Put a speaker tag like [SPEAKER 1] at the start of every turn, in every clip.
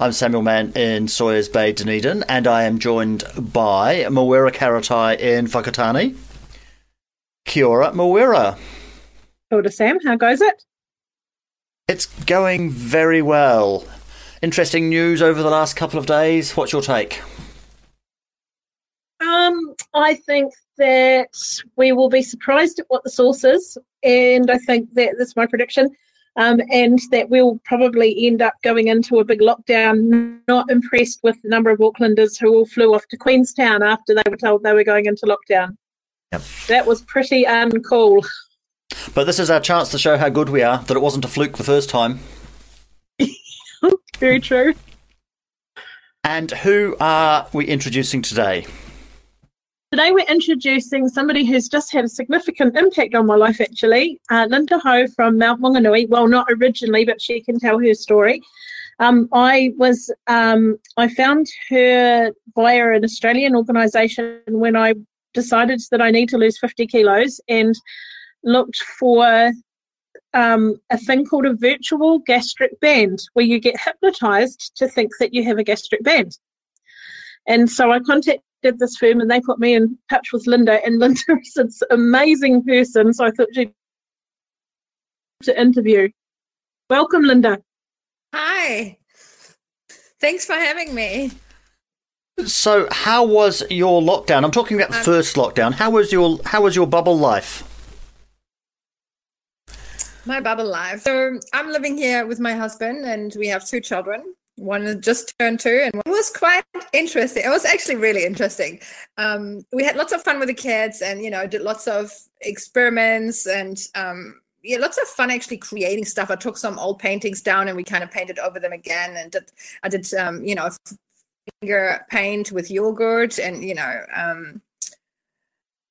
[SPEAKER 1] I'm Samuel Mann in Sawyers Bay, Dunedin, and I am joined by Mawera Karetai in Whakatane. Kia ora.
[SPEAKER 2] Kia ora, Sam. How goes it?
[SPEAKER 1] It's going very well. Interesting news over the last couple of days. What's your take?
[SPEAKER 2] Um, I think that we will be surprised at what the source is, and I think that that's my prediction um, and that we'll probably end up going into a big lockdown. Not impressed with the number of Aucklanders who all flew off to Queenstown after they were told they were going into lockdown. Yep. That was pretty uncool.
[SPEAKER 1] But this is our chance to show how good we are, that it wasn't a fluke the first time.
[SPEAKER 2] Very true.
[SPEAKER 1] And who are we introducing today?
[SPEAKER 2] Today we're introducing somebody who's just had a significant impact on my life actually, uh, Linda Ho from Mount Maunganui. Well, not originally, but she can tell her story. Um, I was um, I found her via an Australian organisation when I decided that I need to lose 50 kilos and looked for um, a thing called a virtual gastric band where you get hypnotized to think that you have a gastric band. And so I contacted did this firm and they put me in touch with Linda and Linda is an amazing person so I thought she'd to interview. Welcome Linda.
[SPEAKER 3] Hi. Thanks for having me.
[SPEAKER 1] So how was your lockdown? I'm talking about the um, first lockdown. How was your how was your bubble life?
[SPEAKER 3] My bubble life. So I'm living here with my husband and we have two children one just turned two and it was quite interesting. It was actually really interesting. Um, we had lots of fun with the kids and you know did lots of experiments and um, yeah lots of fun actually creating stuff. I took some old paintings down and we kind of painted over them again and did, i did um, you know finger paint with yogurt and you know um,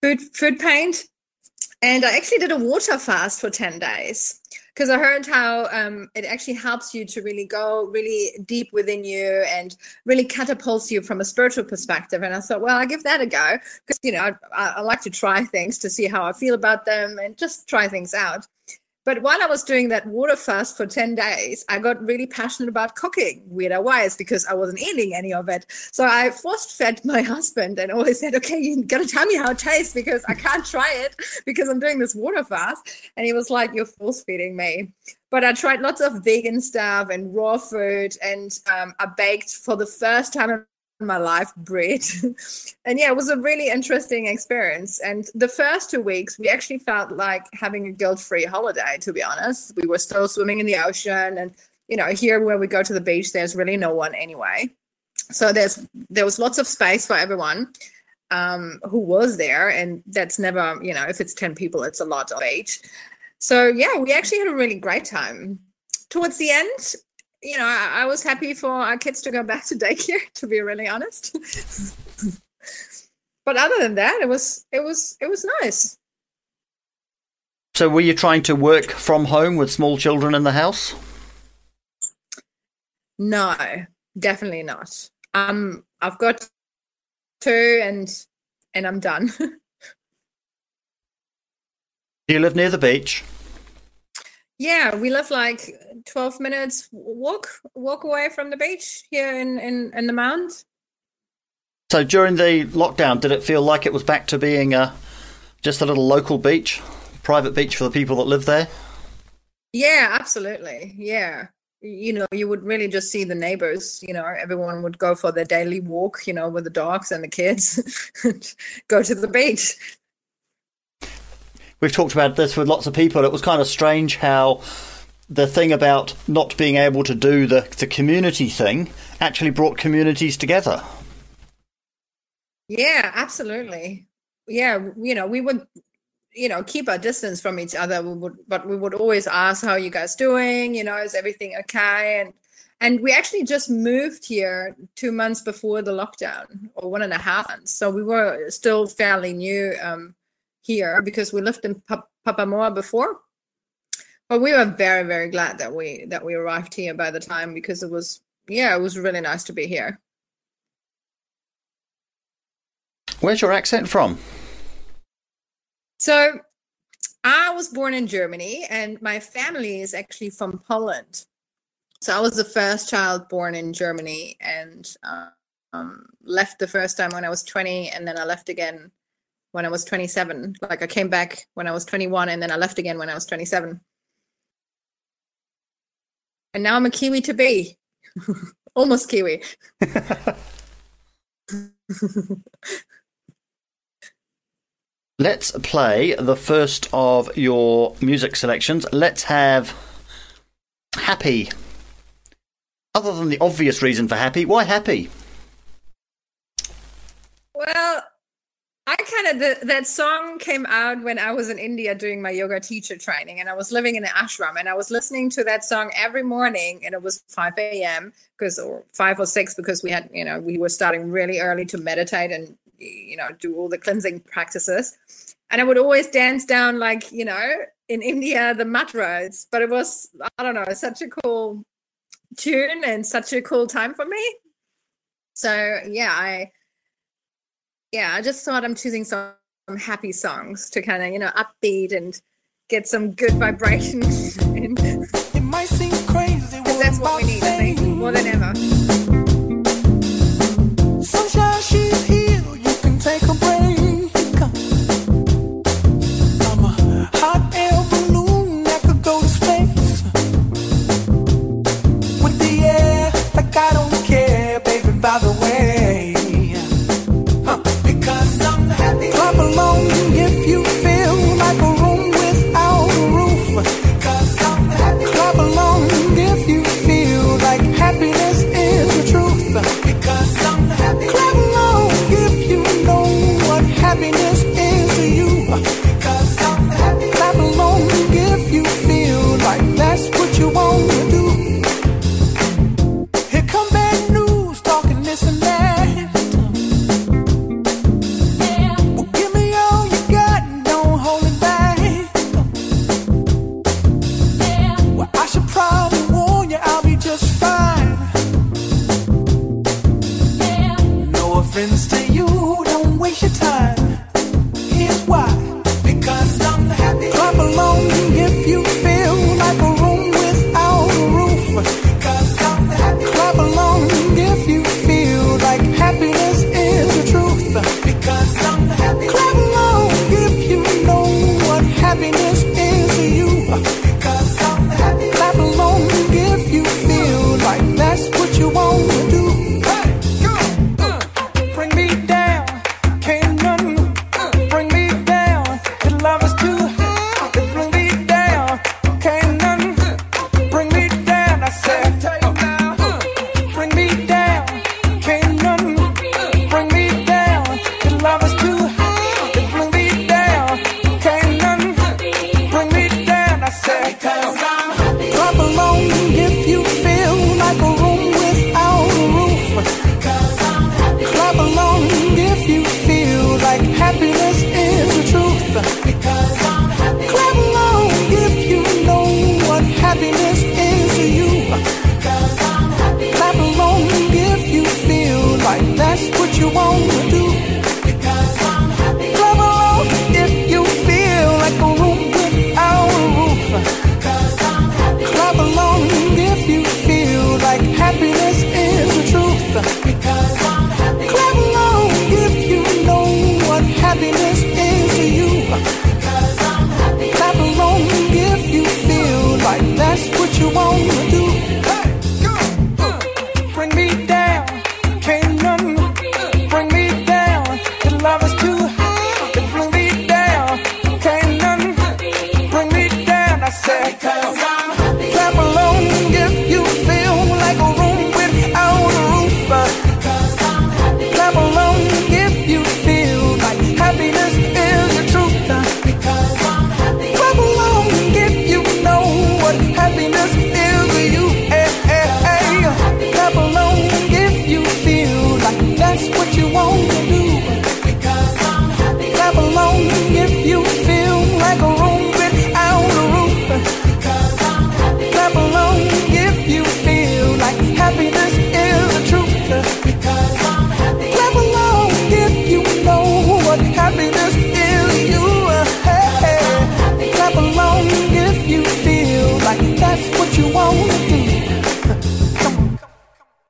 [SPEAKER 3] food food paint. And i actually did a water fast for 10 days because I heard how um, it actually helps you to really go really deep within you and really catapults you from a spiritual perspective. And I thought, well, I'll give that a go because, you know, I, I, like to try things to see how I feel about them and just try things out. But while I was doing that water fast for 10 days, I got really passionate about cooking, weirder wise, because I wasn't eating any of it. So I force fed my husband and always said, okay, you got to tell me how it tastes because I can't try it because I'm doing this water fast. And he was like, you're force feeding me. But I tried lots of vegan stuff and raw food. And um, I baked for the first time in my life bread. And yeah it was a really interesting experience. And the first two weeks we actually felt like having a guilt-free holiday to be honest. We were still swimming in the ocean and you know here where we go to the beach there's really no one anyway. So there's there was lots of space for everyone um, who was there. And that's never you know if it's 10 people it's a lot of age so yeah we actually had a really great time. Towards the end you know, I, I, was happy for our kids to go back to daycare, to be really honest. but other than that, it was it was it was nice.
[SPEAKER 1] So, were you trying to work from home with small children in the house?
[SPEAKER 3] No, definitely not. Um, I've got two, and and I'm done.
[SPEAKER 1] Do you live near the beach?
[SPEAKER 3] Yeah, we live like 12 minutes walk walk away from the beach here in, in, in the Mount.
[SPEAKER 1] So during the lockdown, did it feel like it was back to being a, just a little local beach, private beach for the people that live there?
[SPEAKER 3] Yeah, absolutely. Yeah.
[SPEAKER 4] you know you would really just see the neighbors you know everyone would go for their daily walk you know with the dogs and the kids go to the beach
[SPEAKER 1] we've talked about this with lots of people. It was kind of strange how the thing about not being able to do the, the community thing actually brought communities together.
[SPEAKER 4] Yeah absolutely. Yeah you know we would you know keep our distance from each other. We would but we would always ask how you guys doing? You know is everything okay? And and we actually just moved here two months before the lockdown or one and a half months. So we were still fairly new um, here because we lived in papamoa before. But we were very very glad that we that we arrived here by the time because it was yeah it was really nice to be here.
[SPEAKER 1] Where's your accent from?
[SPEAKER 4] So I was born in Germany and my family is actually from Poland. So I was the first child born in Germany and um, left the first time when I was 20 and then I left again when I was 27. Like I came back when I was 21 and then I left again when I was 27. And now I'm a Kiwi to be. Almost Kiwi.
[SPEAKER 1] Let's play the first of your music selections. Let's have Happy. Other than the obvious reason for Happy, why Happy?
[SPEAKER 4] Well, I kind of, that song came out when I was in India doing my yoga teacher training and I was living in an ashram and I was listening to that song every morning and it was 5 a.m. because, or 5 or 6 because we had, you know, we were starting really early to meditate and you know do all the cleansing practices and i would always dance down like you know in india the mud roads but it was i don't know such a cool tune and such a cool time for me so yeah i yeah i just thought i'm choosing some happy songs to kind of you know upbeat and get some good vibrations it might seem crazy that's what we need i think more than ever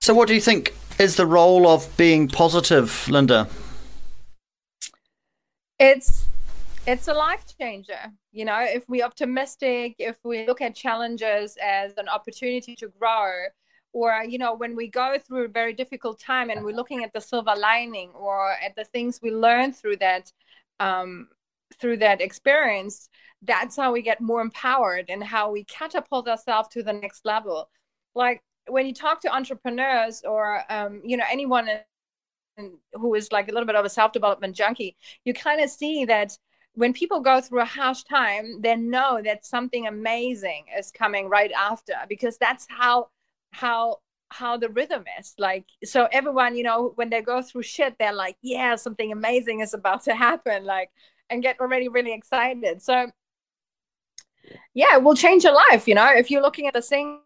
[SPEAKER 1] So, what do you think is the role of being positive, Linda?
[SPEAKER 3] It's it's a life changer. You know, if we're optimistic, if we look at challenges as an opportunity to grow, or you know, when we go through a very difficult time and we're looking at the silver lining or at the things we learn through that um, through that experience, that's how we get more empowered and how we catapult ourselves to the next level. Like when you talk to entrepreneurs or um, you know anyone who is like a little bit of a self development junkie, you kind of see that when people go through a harsh time, they know that something amazing is coming right after because that's how how how the rhythm is like so everyone you know when they go through shit they're like yeah something amazing is about to happen like and get already really excited so yeah it will change your life you know if you're looking at the things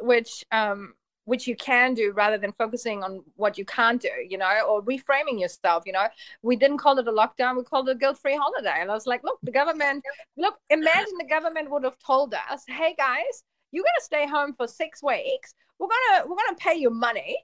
[SPEAKER 3] which um which you can do rather than focusing on what you can't do, you know, or reframing yourself, you know. We didn't call it a lockdown, we called it a guilt free holiday. And I was like, look, the government, look, imagine the government would have told us, hey guys, you're gonna stay home for six weeks. We're gonna we're gonna pay you money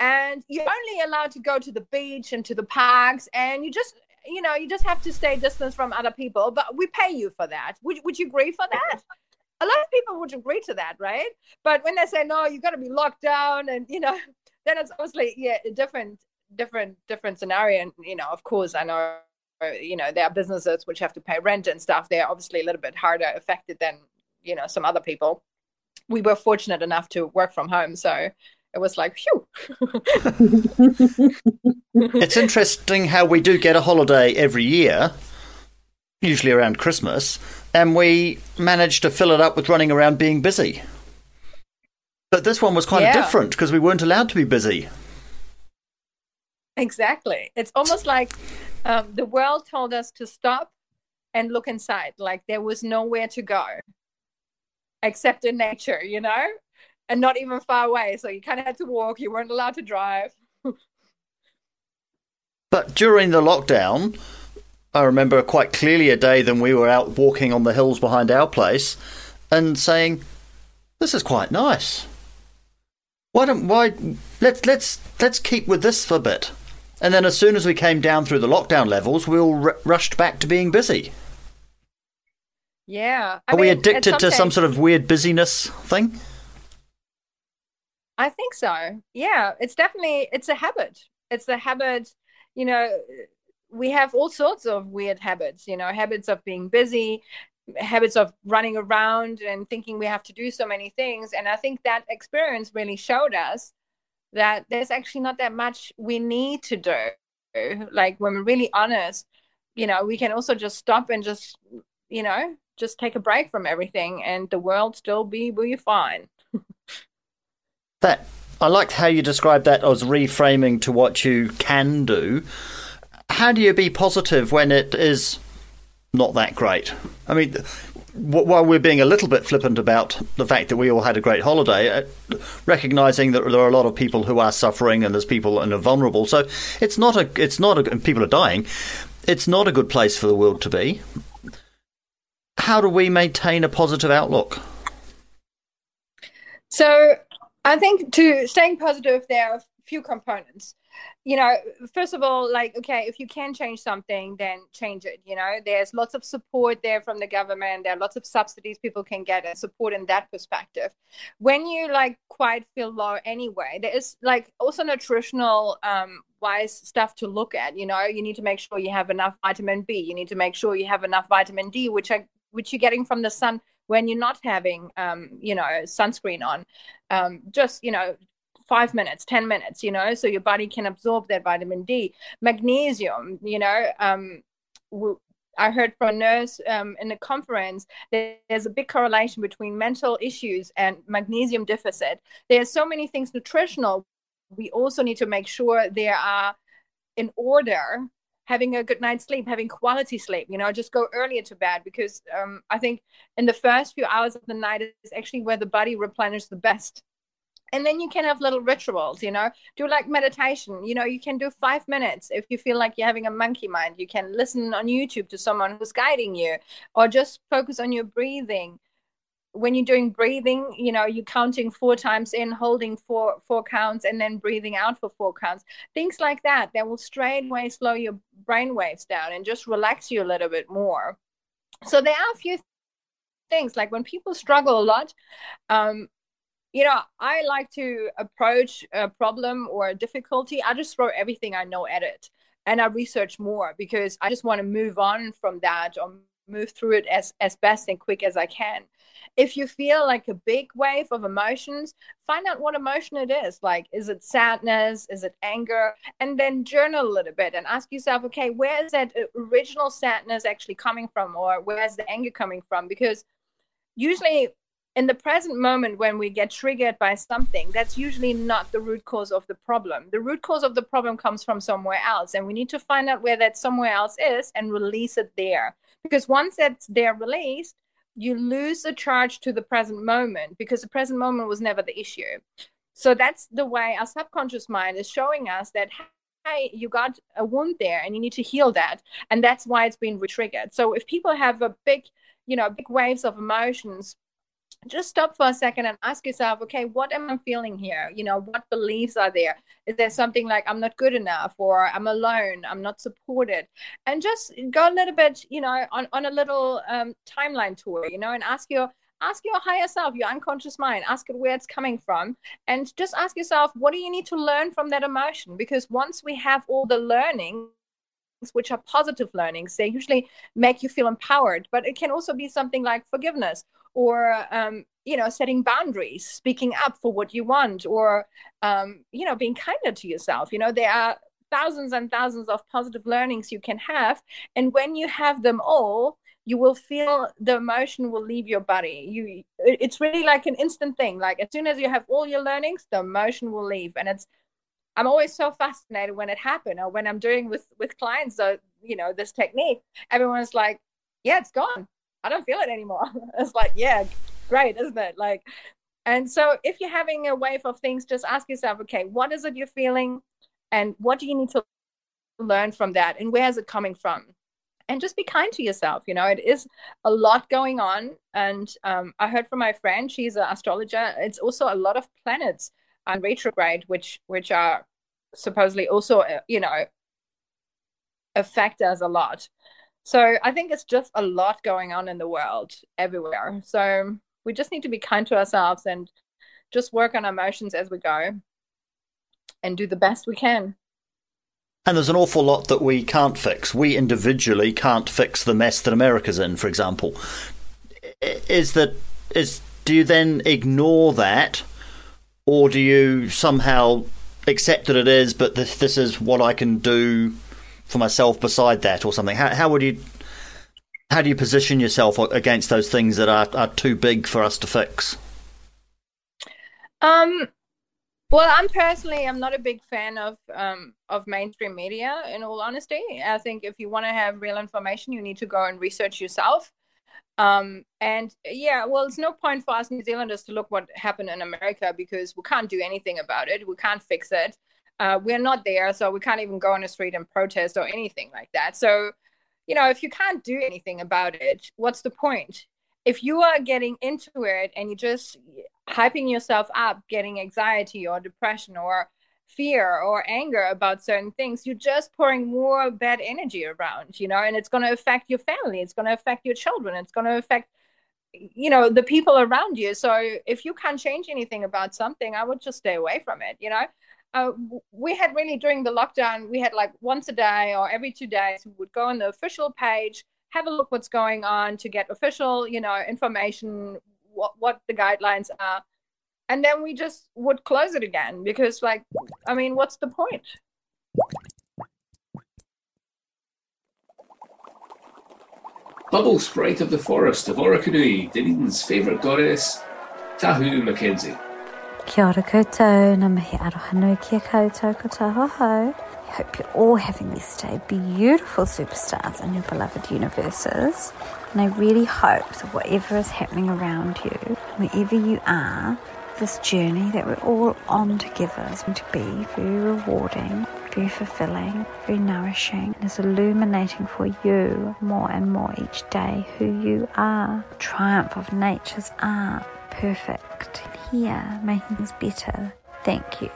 [SPEAKER 3] and you're only allowed to go to the beach and to the parks and you just you know, you just have to stay distance from other people, but we pay you for that. Would, would you agree for that? A lot of people would agree to that, right? But when they say, no, you've got to be locked down and, you know, then it's obviously, yeah, a different, different, different scenario. And, you know, of course, I know, you know, there are businesses which have to pay rent and stuff. They're obviously a little bit harder affected than, you know, some other people. We were fortunate enough to work from home. So it was like, phew.
[SPEAKER 1] it's interesting how we do get a holiday every year, usually around Christmas, and we manage to fill it up with running around being busy. But this one was kind yeah. of different because we weren't allowed to be busy.
[SPEAKER 3] Exactly. It's almost like um, the world told us to stop and look inside. Like there was nowhere to go except in nature, you know? And not even far away. So you kind of had to walk. You weren't allowed to drive.
[SPEAKER 1] but during the lockdown, I remember quite clearly a day when we were out walking on the hills behind our place and saying, "This is quite nice. Why don't why let's let's let's keep with this for a bit." And then as soon as we came down through the lockdown levels, we all r- rushed back to being busy.
[SPEAKER 3] Yeah.
[SPEAKER 1] I Are mean, we addicted to some sort of weird busyness thing?
[SPEAKER 3] I think so. Yeah, it's definitely it's a habit. It's a habit, you know, we have all sorts of weird habits, you know, habits of being busy, habits of running around and thinking we have to do so many things and I think that experience really showed us that there's actually not that much we need to do. Like when we're really honest, you know, we can also just stop and just, you know, just take a break from everything and the world still be will be fine
[SPEAKER 1] that I liked how you described that as reframing to what you can do. How do you be positive when it is not that great? I mean, while we're being a little bit flippant about the fact that we all had a great holiday, uh, recognizing that there are a lot of people who are suffering and there's people and are vulnerable, so it's not a, it's not a, people are dying. It's not a good place for the world to be. How do we maintain a positive outlook?
[SPEAKER 3] So I think to staying positive, there are a few components. You know, first of all, like, okay, if you can change something, then change it. You know, there's lots of support there from the government. There are lots of subsidies people can get and support in that perspective. When you like quite feel low anyway, there is like also nutritional um, wise stuff to look at. You know, you need to make sure you have enough vitamin B. You need to make sure you have enough vitamin D, which are which you're getting from the sun when you're not having um, you know sunscreen on um, just you know five minutes, 10 minutes, you know, so your body can absorb that vitamin D. Magnesium, you know, um, I heard from a nurse um, in a conference that there's a big correlation between mental issues and magnesium deficit. There are so many things nutritional. We also need to make sure there are in order having a good night's sleep, having quality sleep, you know, just go earlier to bed because um, I think in the first few hours of the night is actually where the body replenishes the best. And then you can have little rituals, you know, do like meditation. You know, you can do five minutes if you feel like you're having a monkey mind. You can listen on YouTube to someone who's guiding you or just focus on your breathing. When you're doing breathing, you know, you're counting four times in, holding four four counts, and then breathing out for four counts. Things like that that will straight away slow your brain waves down and just relax you a little bit more. So there are a few things like when people struggle a lot. Um, you know, I like to approach a problem or a difficulty. I just throw everything I know at it and I research more because I just want to move on from that or move through it as as best and quick as I can. If you feel like a big wave of emotions, find out what emotion it is. Like, is it sadness? Is it anger? And then journal a little bit and ask yourself, okay, where is that original sadness actually coming from, or where's the anger coming from? Because usually in the present moment when we get triggered by something that's usually not the root cause of the problem the root cause of the problem comes from somewhere else and we need to find out where that somewhere else is and release it there because once it's there released you lose the charge to the present moment because the present moment was never the issue. So that's the way our subconscious mind is showing us that hey you got a wound there and you need to heal that. And that's why it's been re-triggered. So if people have a big you know big waves of emotions just stop for a second and ask yourself okay what am i feeling here? You know what beliefs are there? Is there something like i'm not good enough or i'm alone i'm not supported? And just go a little bit you know on, on a little um, timeline tour you know and ask your ask your higher self your unconscious mind ask it where it's coming from and just ask yourself what do you need to learn from that emotion? Because once we have all the learning which are positive learnings they usually make you feel empowered but it can also be something like forgiveness or um, you know setting boundaries speaking up for what you want or um, you know being kinder to yourself. You know there are thousands and thousands of positive learnings you can have and when you have them all you will feel the emotion will leave your body. You it's really like an instant thing. Like as soon as you have all your learnings the emotion will leave. And it's i'm always so fascinated when it happens or when i'm doing with with clients so you know this technique everyone's like yeah it's gone I don't feel it anymore. it's like, yeah, great, isn't it? Like, and so if you're having a wave of things, just ask yourself, okay, what is it you're feeling? And what do you need to learn from that? And where is it coming from? And just be kind to yourself. You know, it is a lot going on. And um, I heard from my friend, she's an astrologer. It's also a lot of planets on retrograde, which which are supposedly also, uh, you know, affect us a lot. So I think it's just a lot going on in the world everywhere. Mm. So we just need to be kind to ourselves and just work on our emotions as we go and do the best we can.
[SPEAKER 1] And there's an awful lot that we can't fix. We individually can't fix the mess that America's in, for example. Is that is do you then ignore that or do you somehow accept that it is but this, this is what I can do for myself beside that or something? How, how would you how do you position yourself against those things that are, are too big for us to fix?
[SPEAKER 3] Um, well, I'm personally I'm not a big fan of um, of mainstream media. In all honesty, I think if you want to have real information, you need to go and research yourself. Um, and yeah, well, it's no point for us New Zealanders to look what happened in America because we can't do anything about it. We can't fix it uh, we're not there, so we can't even go on the street and protest or anything like that. So, you know, if you can't do anything about it, what's the point? If you are getting into it and you're just hyping yourself up, getting anxiety or depression or fear or anger about certain things, you're just pouring more bad energy around, you know, and it's going to affect your family, it's going to affect your children, it's going to affect you know the people around you so if you can't change anything about something i would just stay away from it you know uh, we had really during the lockdown, we had like once a day or every two days, we would go on the official page, have a look what's going on to get official, you know, information, what, what the guidelines are. And then we just would close it again because, like, I mean, what's the point?
[SPEAKER 5] Bubble Sprite of the Forest of Orokonui, Dunedin's favourite goddess, Tahu Mackenzie.
[SPEAKER 6] Kia ora koutou, ngā mihi aroha nui kia koutou ko tahoho. I hope you're all having this day beautiful superstars in your beloved universes. And I really hope that whatever is happening around you, wherever you are, this journey that we're all on together is going to be very rewarding, very fulfilling, very nourishing, and is illuminating for you more and more each day who you are. Triumph of nature's art, perfect here, making things better. Thank you.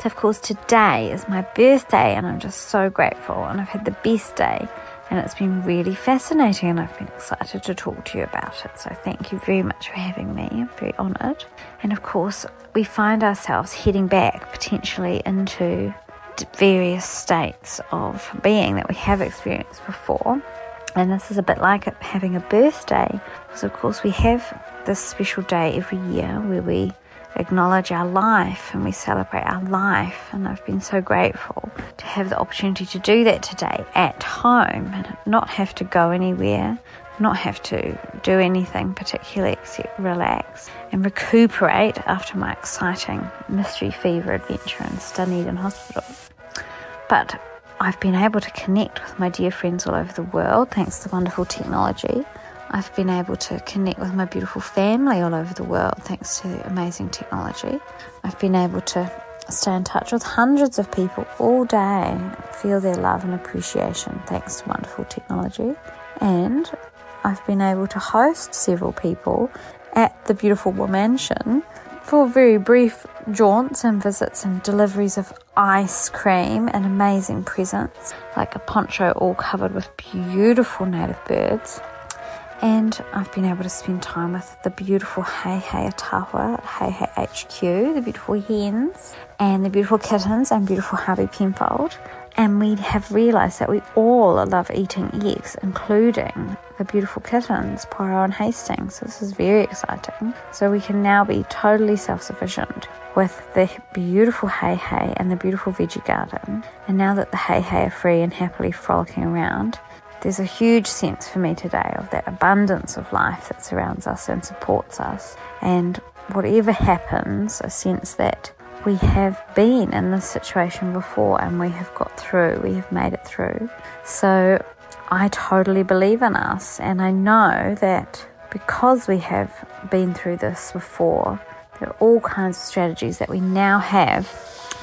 [SPEAKER 6] So, of course, today is my birthday, and I'm just so grateful, and I've had the best day and it's been really fascinating and I've been excited to talk to you about it. So thank you very much for having me. I'm very honoured. And of course, we find ourselves heading back potentially into various states of being that we have experienced before. And this is a bit like having a birthday, because of course we have this special day every year where we acknowledge our life and we celebrate our life. And I've been so grateful to have the opportunity to do that today at home and not have to go anywhere, not have to do anything particularly except relax and recuperate after my exciting mystery fever adventure in Hospital. But I've been able to connect with my dear friends all over the world thanks to wonderful technology. I've been able to connect with my beautiful family all over the world thanks to amazing technology. I've been able to stay in touch with hundreds of people all day, feel their love and appreciation thanks to wonderful technology. And I've been able to host several people at the beautiful Mansion for very brief jaunts and visits and deliveries of ice cream and amazing presents, like a poncho all covered with beautiful native birds and I've been able to spend time with the beautiful Hei Hei Atawa, Hei Hei HQ, the beautiful hens, and the beautiful kittens and beautiful Harvey Penfold. And we have realised that we all love eating eggs, including the beautiful kittens, Poro and Hastings. So this is very exciting. So we can now be totally self sufficient with the beautiful Hei Hei and the beautiful veggie garden. And now that the Hei Hei are free and happily frolicking around, there's a huge sense for me today of that abundance of life that surrounds us and supports us. And whatever happens, a sense that we have been in this situation before and we have got through, we have made it through. So I totally believe in us, and I know that because we have been through this before, there are all kinds of strategies that we now have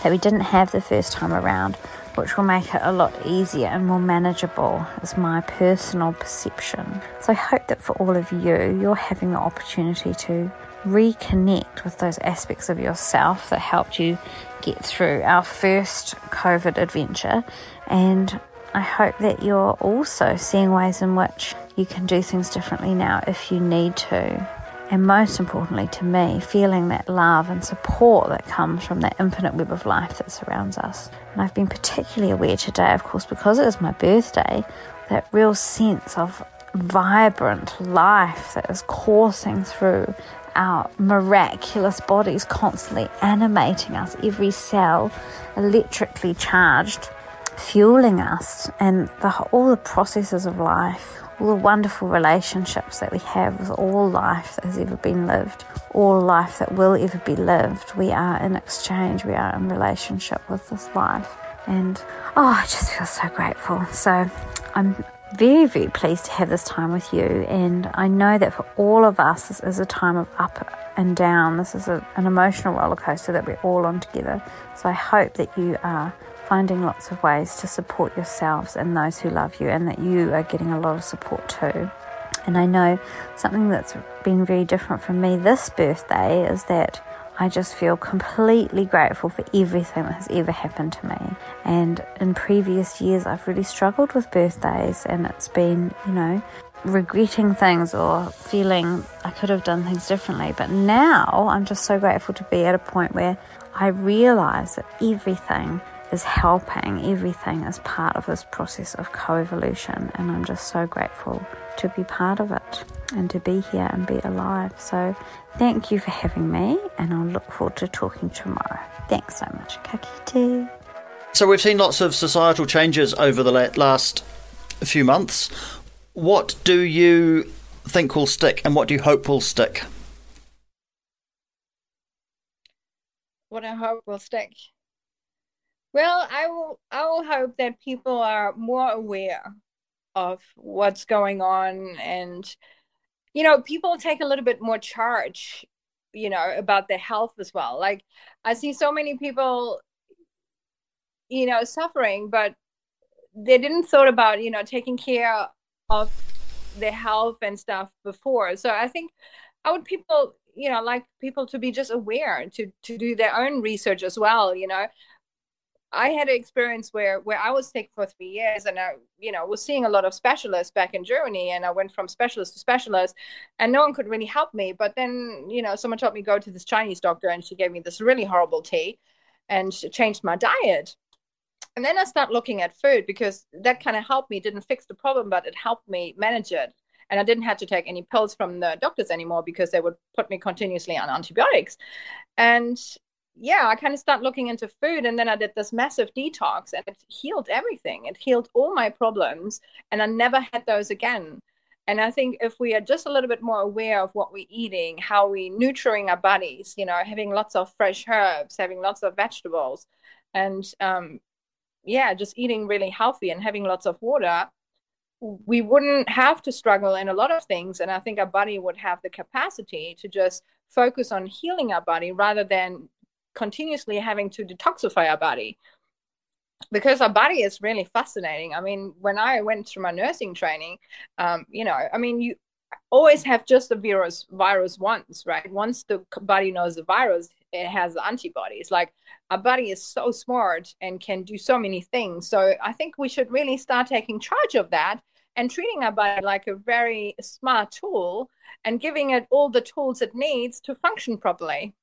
[SPEAKER 6] that we didn't have the first time around which will make it a lot easier and more manageable, is my personal perception. So I hope that for all of you, you're having the opportunity to reconnect with those aspects of yourself that helped you get through our first COVID adventure. And I hope that you're also seeing ways in which you can do things differently now if you need to and most importantly to me, feeling that love and support that comes from that infinite web of life that surrounds us. And I've been particularly aware today, of course, because it is my birthday, that real sense of vibrant life that is coursing through our miraculous bodies, constantly animating us, every cell electrically charged, fueling us, and the, all the processes of life all the wonderful relationships that we have with all life that has ever been lived, all life that will ever be lived. We are in exchange, we are in relationship with this life. And oh, I just feel so grateful. So I'm very, very pleased to have this time with you. And I know that for all of us, this is a time of up and down. This is a, an emotional roller coaster that we're all on together. So I hope that you are finding lots of ways to support yourselves and those who love you, and that you are getting a lot of support too. And I know something that's been very different for me this birthday is that I just feel completely grateful for everything that has ever happened to me. And in previous years, I've really struggled with birthdays, and it's been, you know, regretting things or feeling I could have done things differently. But now I'm just so grateful to be at a point where I realize that everything is helping everything as part of this process of co evolution. And I'm just so grateful to be part of it and to be here and be alive. So thank you for having me, and I'll look forward to talking tomorrow. Thanks so much. Ka kite.
[SPEAKER 1] So we've seen lots of societal changes over the last few months. What do you think will stick, and what do you hope will stick?
[SPEAKER 3] What I hope will stick. Well, I will I will hope that people are more aware of what's going on and you know, people take a little bit more charge, you know, about their health as well. Like I see so many people you know, suffering, but they didn't thought about, you know, taking care of their health and stuff before. So I think I would people, you know, like people to be just aware to to do their own research as well. You know, I had an experience where where I was sick for three years, and I, you know, was seeing a lot of specialists back in Germany, and I went from specialist to specialist, and no one could really help me. But then, you know, someone told me go to this Chinese doctor, and she gave me this really horrible tea, and she changed my diet. And then I started looking at food because that kind of helped me. Didn't fix the problem, but it helped me manage it. And I didn't have to take any pills from the doctors anymore because they would put me continuously on antibiotics. And yeah, I kind of start looking into food and then I did this massive detox and it healed everything. It healed all my problems and I never had those again. And I think if we are just a little bit more aware of what we're eating, how we're nurturing our bodies, you know, having lots of fresh herbs, having lots of vegetables, and um, yeah, just eating really healthy and having lots of water, we wouldn't have to struggle in a lot of things. And I think our body would have the capacity to just focus on healing our body rather than continuously having to detoxify our body because our body is really fascinating. I mean, when I went through my nursing training, um, you know, I mean, you always have just the virus virus once, right? Once the body knows the virus, it has antibodies. Like our body is so smart and can do so many things. So I think we should really start taking charge of that and treating our body like a very smart tool and giving it all the tools it needs to function properly.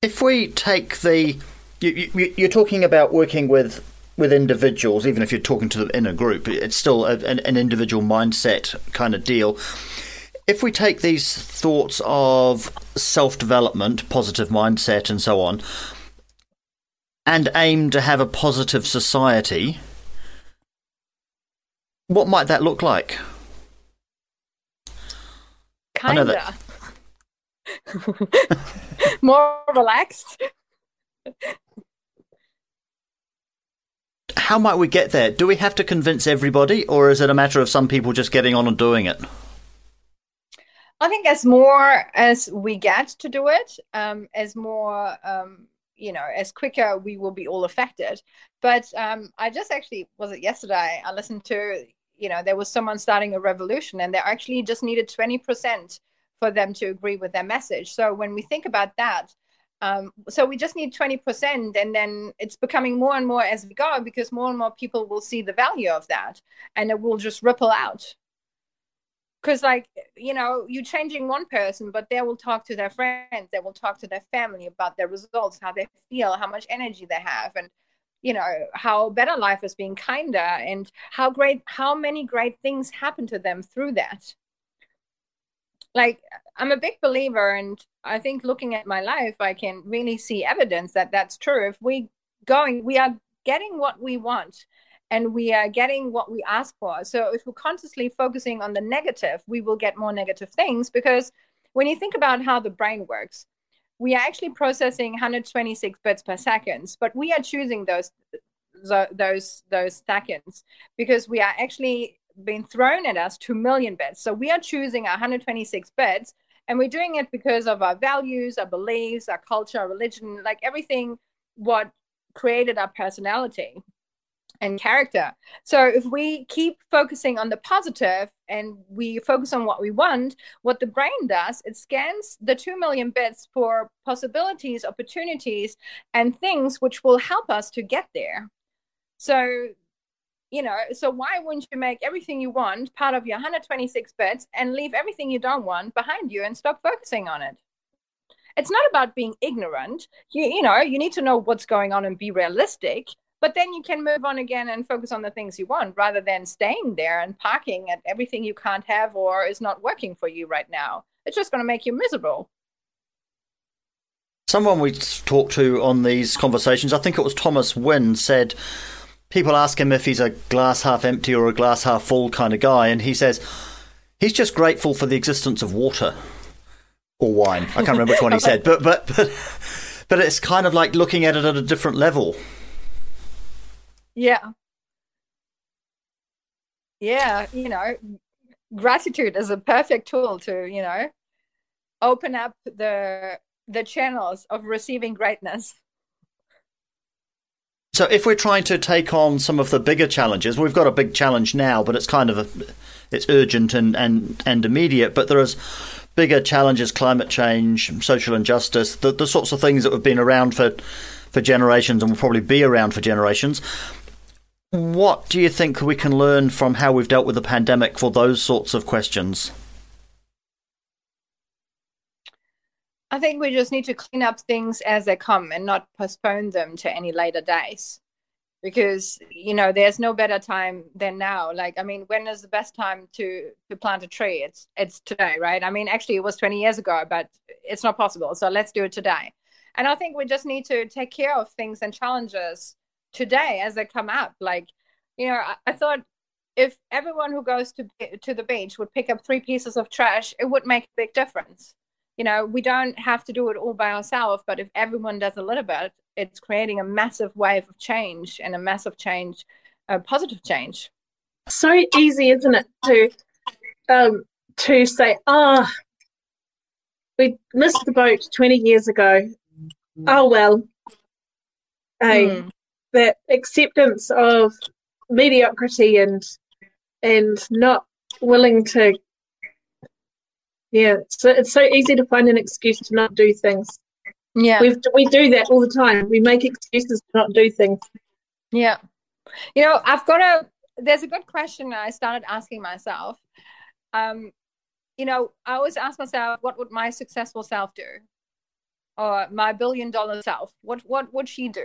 [SPEAKER 1] If we take the, you, you, you're talking about working with with individuals, even if you're talking to them in a group, it's still a, an, an individual mindset kind of deal. If we take these thoughts of self development, positive mindset, and so on, and aim to have a positive society, what might that look like?
[SPEAKER 3] Kinda. More relaxed.
[SPEAKER 1] How might we get there? Do we have to convince everybody, or is it a matter of some people just getting on and doing it?
[SPEAKER 3] I think as more as we get to do it, um, as more um, you know, as quicker we will be all affected. But um, I just actually was it yesterday. I listened to you know there was someone starting a revolution, and they actually just needed twenty percent for them to agree with their message. So when we think about that, um, so we just need 20% and then it's becoming more and more as we go because more and more people will see the value of that and it will just ripple out because like you know you're changing one person but they will talk to their friends they will talk to their family about their results how they feel how much energy they have and you know how better life is being kinder and how great how many great things happen to them through that like i'm a big believer and i think looking at my life i can really see evidence that that's true if we going we are getting what we want and we are getting what we ask for. So if we're consciously focusing on the negative, we will get more negative things because when you think about how the brain works, we are actually processing 126 bits per second, but we are choosing those those those seconds because we are actually being thrown at us 2 million bits. So we are choosing 126 bits and we're doing it because of our values, our beliefs, our culture, our religion, like everything what created our personality and character. So if we keep focusing on the positive and we focus on what we want, what the brain does, it scans the 2 million bits for possibilities, opportunities, and things which will help us to get there. So, you know, so why wouldn't you make everything you want part of your 126 bits and leave everything you don't want behind you and stop focusing on it? It's not about being ignorant. You, you know, you need to know what's going on and be realistic but then you can move on again and focus on the things you want rather than staying there and parking at everything you can't have or is not working for you right now. It's just going to make you miserable.
[SPEAKER 1] Someone we talked to on these conversations, I think it was Thomas Wynn, said people ask him if he's a glass half empty or a glass half full kind of guy, and he says he's just grateful for the existence of water or wine. I can't remember which one he said, but but but but it's kind of like looking at it at a different level.
[SPEAKER 3] Yeah. Yeah, you know, gratitude is a perfect tool to, you know, open up the the channels of receiving greatness.
[SPEAKER 1] So, if we're trying to take on some of the bigger challenges, we've got a big challenge now, but it's kind of a, it's urgent and, and, and immediate. But there is bigger challenges: climate change, social injustice, the, the sorts of things that have been around for for generations and will probably be around for generations. What do you think we can learn from how we've dealt with the pandemic for those sorts of questions?
[SPEAKER 3] I think we just need to clean up things as they come and not postpone them to any later days. Because, you know, there's no better time than now. Like, I mean, when is the best time to to plant a tree? It's it's today, right? I mean, actually it was 20 years ago, but it's not possible. So let's do it today. And I think we just need to take care of things and challenges today as they come up. Like, you know, I, I thought if everyone who goes to to the beach would pick up three pieces of trash, it would make a big difference you know, we don't have to do it all by ourselves, but if everyone does a little bit, it's creating a massive wave of change and a massive change, a positive change.
[SPEAKER 2] So easy, isn't it, to um, to say, ah, oh, we missed the boat 20 years ago. Oh, well. Hey, mm. that acceptance of mediocrity and and not willing to yeah, so it's so easy to find an excuse to not do things.
[SPEAKER 3] Yeah,
[SPEAKER 2] we we do that all the time. We make excuses to not do things.
[SPEAKER 3] Yeah, you know, I've got a. There's a good question I started asking myself. Um, you know, I always ask myself, what would my successful self do, or my billion dollar self? What what would she do?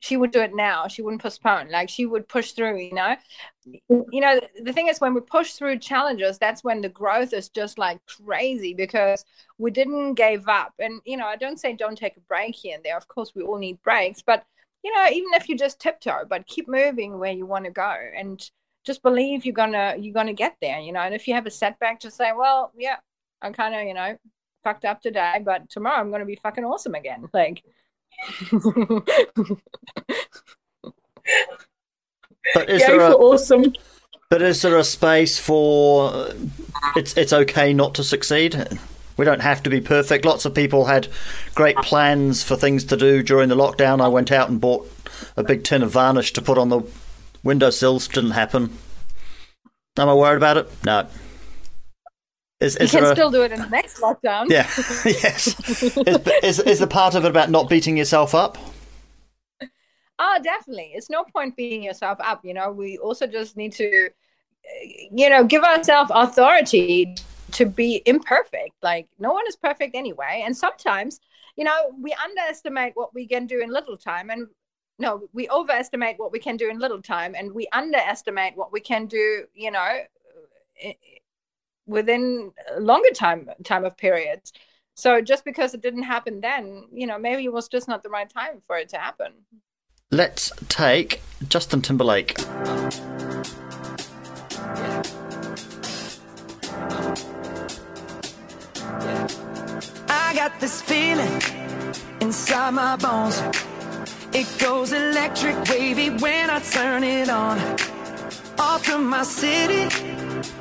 [SPEAKER 3] She would do it now. She wouldn't postpone. Like she would push through you know? You know the thing is when we push through challenges that's when the growth is just like crazy because we didn't give up. And you know i don't say don't take a break here and there. Of course we all need breaks. But you know even if you just tiptoe but keep moving where you want to go and just believe you're gonna you're gonna get there you know? And if you have a setback just say well yeah i'm kind of you know fucked up today but tomorrow i'm gonna be fucking awesome again. Like
[SPEAKER 1] but is there a, awesome. But is there a space for it's it's okay not to succeed? We don't have to be perfect. Lots of people had great plans for things to do during the lockdown. I went out and bought a big tin of varnish to put on the windowsills. Didn't happen. Am I worried about it? No.
[SPEAKER 3] Is, is you can a... still do it in the next lockdown.
[SPEAKER 1] Yeah, yes. is, is, is the part of it about not beating yourself up?
[SPEAKER 3] Oh, definitely. It's no point beating yourself up. You know, we also just need to, eh, you know, give ourselves authority to be imperfect. Like, no one is perfect anyway. And sometimes, you know, we underestimate what we can do in little time and no, we overestimate what we can do in little time and we underestimate what we can do, you know, eh, within a longer time time of periods so just because it didn't happen then you know maybe it was just not the right time for it to happen
[SPEAKER 1] let's take justin timberlake
[SPEAKER 7] I got this feeling inside my bones. It goes electric wavy when I turn it on. Off from my city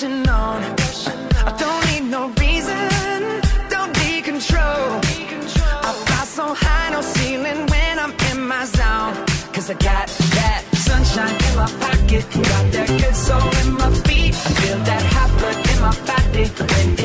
[SPEAKER 7] Rushing on. I don't need no reason, don't be control. I fly so high, no ceiling when I'm in my zone. Cause I got that sunshine in my pocket. Got that good soul in my feet. I feel that hot blood in my body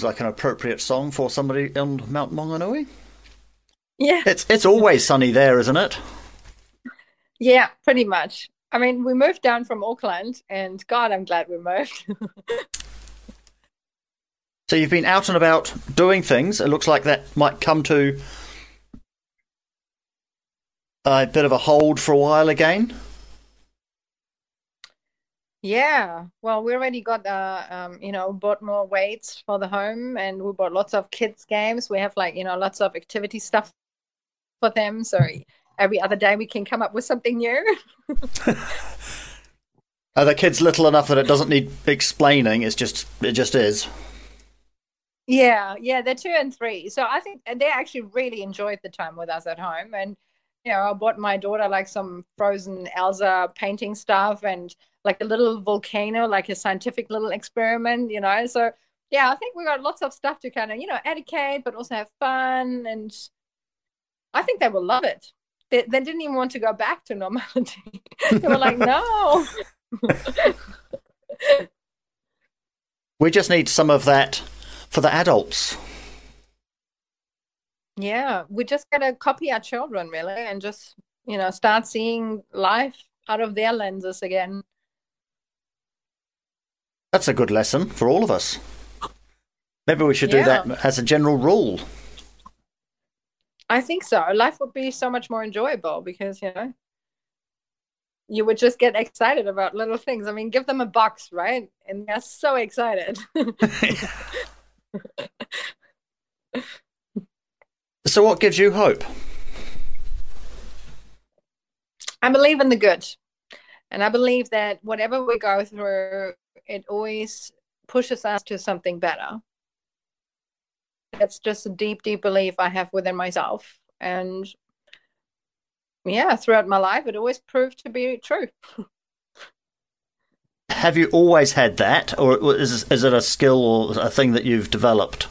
[SPEAKER 1] seems like an appropriate song for somebody on Mount Maunganui.
[SPEAKER 3] Yeah.
[SPEAKER 1] It's it's always sunny there, isn't it?
[SPEAKER 3] Yeah, pretty much. I mean, we moved down from Auckland, and God, I'm glad we moved.
[SPEAKER 1] So you've been out and about doing things. It looks like that might come to a bit of a hold for a while again.
[SPEAKER 3] Yeah, well, we already got uh um you know bought more weights for the home, and we bought lots of kids games. We have like you know lots of activity stuff for them, so every other day we can come up with something new.
[SPEAKER 1] Are the kids little enough that it doesn't need explaining? It's just it just is.
[SPEAKER 3] Yeah, yeah, they're two and three. So I think they actually really enjoyed the time with us at home. And, you know, I bought my daughter like some frozen Elsa painting stuff and like a little volcano, like a scientific little experiment, you know. So, yeah, I think we got lots of stuff to kind of, you know, educate, but also have fun. And I think they will love it. They, they didn't even want to go back to normality. they were like, no.
[SPEAKER 1] We just need some of that for the adults.
[SPEAKER 3] Yeah, we just gotta copy our children really and just, you know, start seeing life out of their lenses again.
[SPEAKER 1] That's a good lesson for all of us. Maybe we should do
[SPEAKER 3] Yeah.
[SPEAKER 1] that as a general rule.
[SPEAKER 3] I think so. Life would be so much more enjoyable because, you know, you would just get excited about little things. I mean, give them a box, right? And they're so excited.
[SPEAKER 1] So, what gives you hope?
[SPEAKER 3] I believe in the good. And I believe that whatever we go through, it always pushes us to something better. That's just a deep, deep belief I have within myself. And yeah, throughout my life, it always proved to be true.
[SPEAKER 1] Have you always had that, or is is it a skill or a thing that you've developed?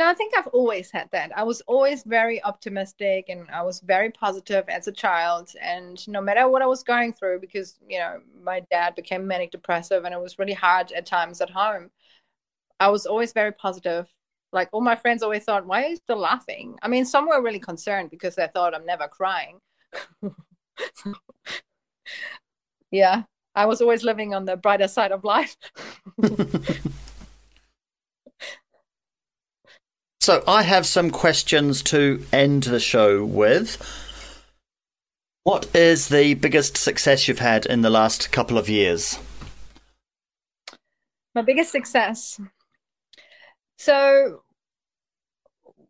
[SPEAKER 3] No, I think I've always had that. I was always very optimistic and I was very positive as a child. And no matter what I was going through, because, you know, my dad became manic depressive and it was really hard at times at home, I was always very positive. Like all my friends always thought, why are you still laughing? I mean, some were really concerned because they thought I'm never crying. yeah, I was always living on the brighter side of life.
[SPEAKER 1] So I have some questions to end the show with. What is the biggest success you've had in the last couple of years?
[SPEAKER 3] My biggest success. So,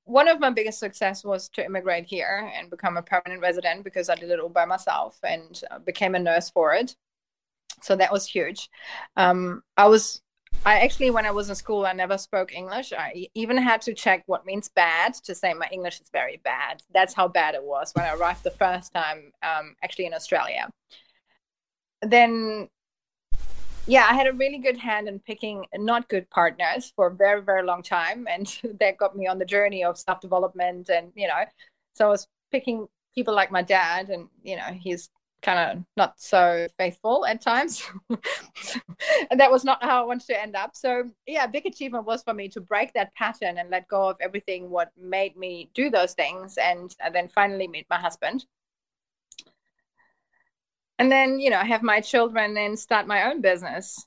[SPEAKER 3] one of my biggest success was to immigrate here and become a permanent resident because I did it all by myself and became a nurse for it. So that was huge. Um, I was I actually, when I was in school, I never spoke English. I even had to check what means bad to say my English is very bad. That's how bad it was when I arrived the first time, um, actually in Australia. Then, yeah, I had a really good hand in picking not good partners for a very, very long time. And that got me on the journey of self development. And, you know, so I was picking people like my dad, and, you know, he's kind of not so faithful at times. and that was not how I wanted to end up. So, yeah, big achievement was for me to break that pattern and let go of everything what made me do those things and, and then finally meet my husband. And then, you know, have my children and start my own business.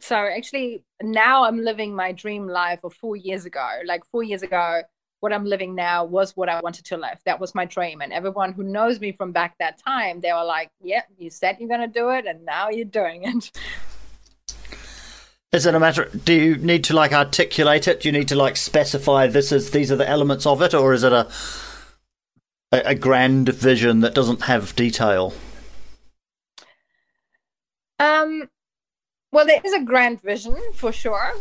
[SPEAKER 3] So actually now I'm living my dream life of 4 years ago. Like 4 years ago, what I'm living now was what I wanted to live. That was my dream. And everyone who knows me from back that time, they were like, yeah, you said you're going to do it, and now you're doing it.
[SPEAKER 1] Is it a matter? Do you need to like articulate it? Do you need to like specify this is these are the elements of it, or is it a a, a grand vision that doesn't have detail?
[SPEAKER 3] Um, well, there is a grand vision for sure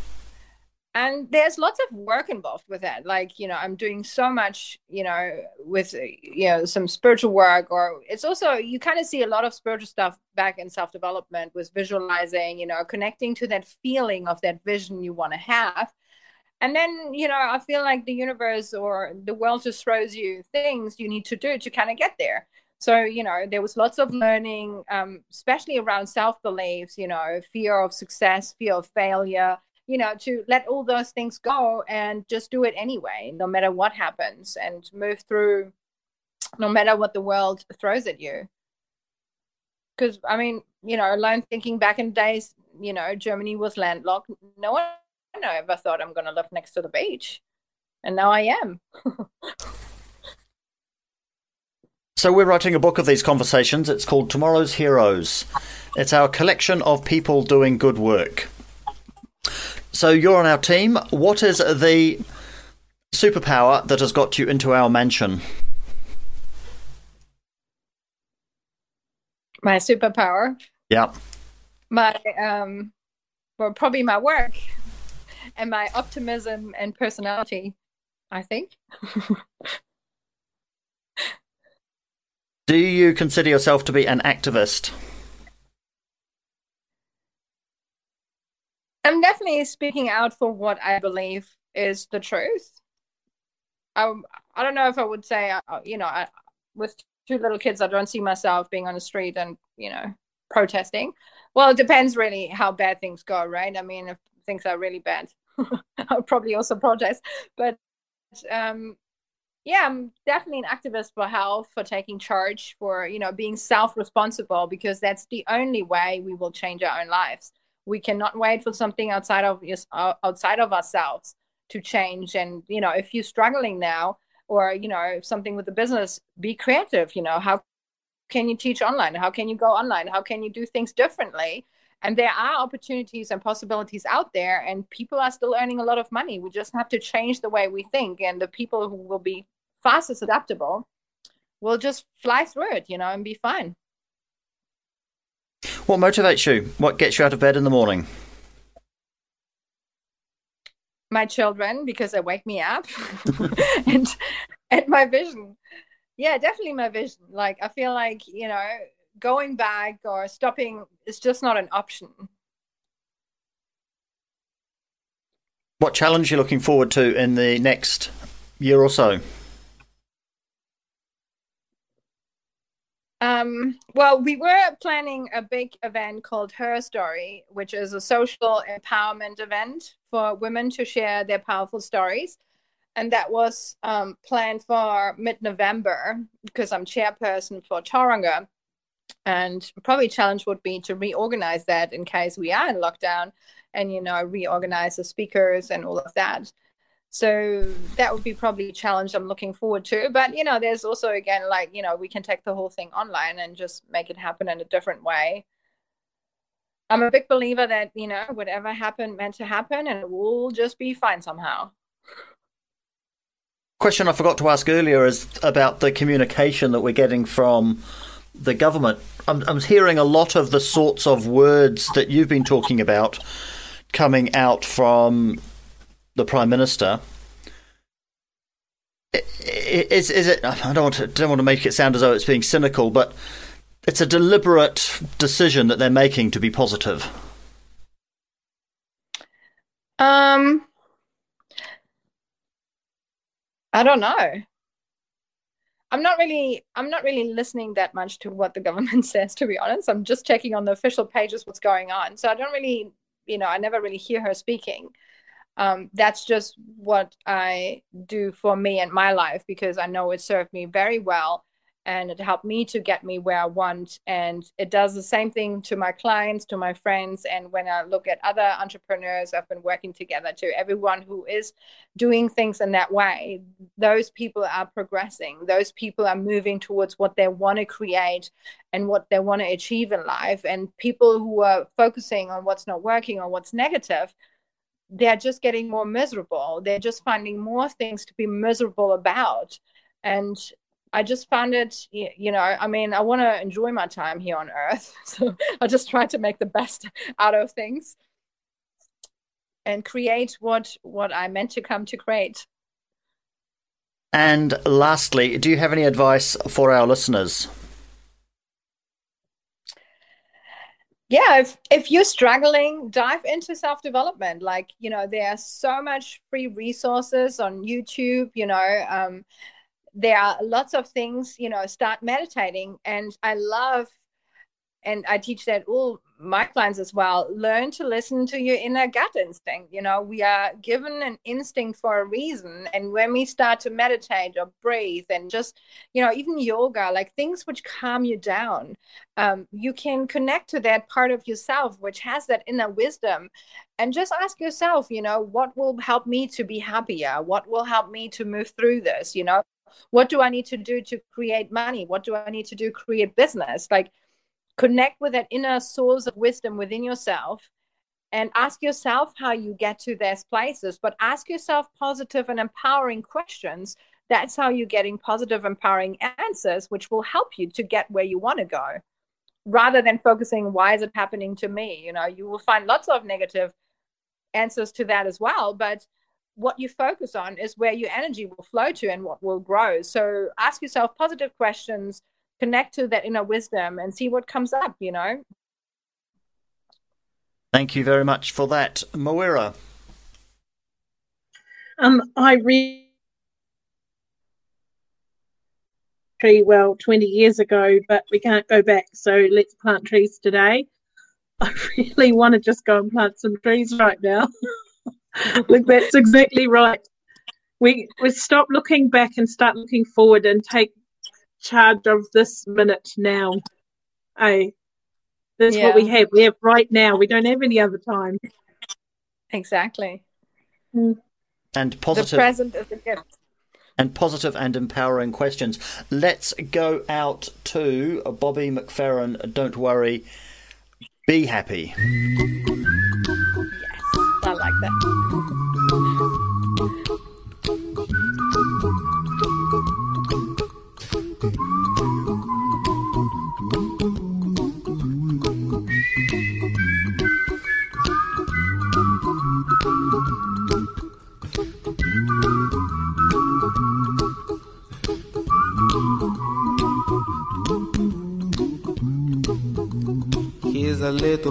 [SPEAKER 3] and there's lots of work involved with that. Like you know i'm doing so much you know with you know some spiritual work or it's also you kind of see a lot of spiritual stuff back in self-development with visualizing you know connecting to that feeling of that vision you want to have. And then you know i feel like the universe or the world just throws you things you need to do to kind of get there. So you know there was lots of learning um, especially around self beliefs you know fear of success fear of failure you know to let all those things go and just do it anyway no matter what happens and move through no matter what the world throws at you because i mean you know alone thinking back in days you know germany was landlocked no one ever thought i'm going to live next to the beach and now i am
[SPEAKER 1] So, we're writing a book of these conversations. It's called Tomorrow's Heroes. It's our collection of people doing good work. So you're on our team. What is the superpower that has got you into our mansion?
[SPEAKER 3] My superpower.
[SPEAKER 1] Yeah.
[SPEAKER 3] My um, well, probably my work and my optimism and personality. I think.
[SPEAKER 1] Do you consider yourself to be an activist?
[SPEAKER 3] I'm definitely speaking out for what I believe is the truth. I I don't know if I would say uh, you know I, with two little kids I don't see myself being on the street and you know protesting. Well, it depends really how bad things go, right? I mean, if things are really bad, I'll probably also protest. But um, yeah, I'm definitely an activist for health, for taking charge, for you know being self-responsible because that's the only way we will change our own lives we cannot wait for something outside of outside of ourselves to change. And you know if you're struggling now or you know something with the business be creative you know how can you teach online? How can you go online? How can you do things differently? And there are opportunities and possibilities out there and people are still earning a lot of money. We just have to change the way we think and the people who will be fastest adaptable will just fly through it you know and be fine
[SPEAKER 1] what motivates you? What gets you out of bed in the morning?
[SPEAKER 3] My children, because they wake me up, and and my vision. Yeah, definitely my vision. Like I feel like you know, going back or stopping is just not an option.
[SPEAKER 1] What challenge are you looking forward to in the next year or so?
[SPEAKER 3] Um, well, we were planning a big event called Her Story, which is a social empowerment event for women to share their powerful stories. And that was um, planned for mid November because I'm chairperson for Tauranga. And probably challenge would be to reorganize that in case we are in lockdown and, you know, reorganize the speakers and all of that. So that would be probably a challenge i'm looking forward to. But you know there's also again like you know we can take the whole thing online and just make it happen in a different way. I'm a big believer that you know whatever happened meant to happen and it will just be fine somehow.
[SPEAKER 1] Question i forgot to ask earlier is about the communication that we're getting from the government. I'm, I'm hearing a lot of the sorts of words that you've been talking about coming out from the prime minister. Is is it? I don't want to don't want to make it sound as though it's being cynical, but it's a deliberate decision that they're making to be positive.
[SPEAKER 3] Um, I don't know. I'm not really I'm not really listening that much to what the government says to be honest. I'm just checking on the official pages what's going on. So I don't really, you know, I never really hear her speaking um, that's just what I do for me and my life because I know it served me very well and it helped me to get me where I want. And it does the same thing to my clients, to my friends. And when I look at other entrepreneurs I've been working together to, everyone who is doing things in that way, those people are progressing. Those people are moving towards what they want to create and what they want to achieve in life. And people who are focusing on what's not working or what's negative they're just getting more miserable. They're just finding more things to be miserable about. And I just found it, you know, I mean, I want to enjoy my time here on earth. So I just try to make the best out of things and create what what I meant to come to create.
[SPEAKER 1] And lastly, do you have any advice for our listeners?
[SPEAKER 3] Yeah if if you're struggling dive into self development like you know there are so much free resources on youtube you know um, there are lots of things you know start meditating. And i love and I teach that all my clients as well. Learn to listen to your inner gut instinct. You know, we are given an instinct for a reason. And when we start to meditate or breathe and just, you know, even yoga, like things which calm you down, um, you can connect to that part of yourself which has that inner wisdom and just ask yourself, you know, what will help me to be happier? What will help me to move through this? You know, what do I need to do to create money? What do I need to do create business? Like, connect with that inner source of wisdom within yourself and ask yourself how you get to those places. But ask yourself positive and empowering questions. That's how you're getting positive empowering answers which will help you to get where you want to go rather than focusing why is it happening to me? You know you will find lots of negative answers to that as well but what you focus on is where your energy will flow to and what will grow. So ask yourself positive questions connect to that inner wisdom and see what comes up, you know.
[SPEAKER 1] Thank you very much for that, Moira.
[SPEAKER 2] Um, I really tree well 20 years ago, but we can't go back. So let's plant trees today. I really want to just go and plant some trees right now. Look, that's exactly right. We we stop looking back and start looking forward and take charge of this minute now. Hey, that's yeah. what we have. We have right now. We don't have any other time.
[SPEAKER 3] Exactly.
[SPEAKER 2] Mm.
[SPEAKER 1] And positive.
[SPEAKER 3] The present is a gift.
[SPEAKER 1] And positive and empowering questions. Let's go out to Bobby McFerrin. Don't worry, be happy.
[SPEAKER 3] Yes, I like that.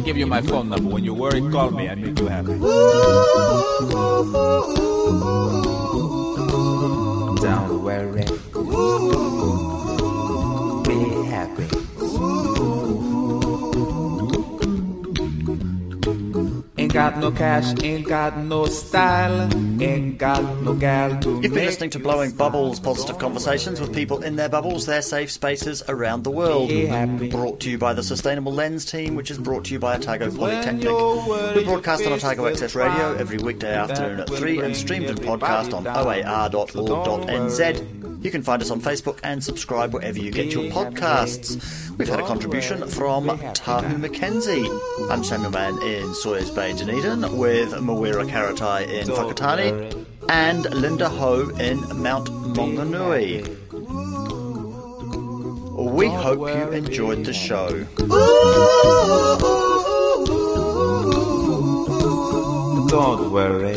[SPEAKER 8] I give you my phone number. When you worry, call me. I make you happy. Don't worry. Got no cash, ain't got no style, ain't got no gal to
[SPEAKER 1] You've been listening to Blowing. Bubbles, positive conversations with people in their bubbles, their safe spaces around the world. Brought to you by the Sustainable Lens team, which is brought to you by Otago Polytechnic. We broadcast on Otago Access Radio every weekday afternoon at 3 and streamed and podcast on
[SPEAKER 8] down. So don't
[SPEAKER 1] oar.org.nz. You can find us on Facebook and subscribe wherever you get your podcasts. We've had a contribution from Tahu
[SPEAKER 8] now.
[SPEAKER 1] Mackenzie. I'm Samuel Mann in Sawyers Bay, Dunedin, with Mawera Karetai in Whakatane and Linda Ho in Mount Maunganui. We hope you enjoyed the show.
[SPEAKER 8] Don't worry.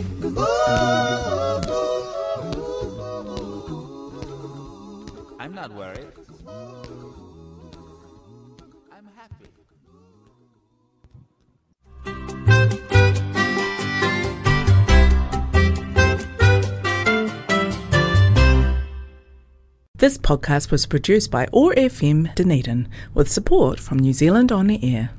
[SPEAKER 8] I'm not worried. I'm happy.
[SPEAKER 9] This podcast was produced by OAR FM Dunedin with support from New Zealand On the Air.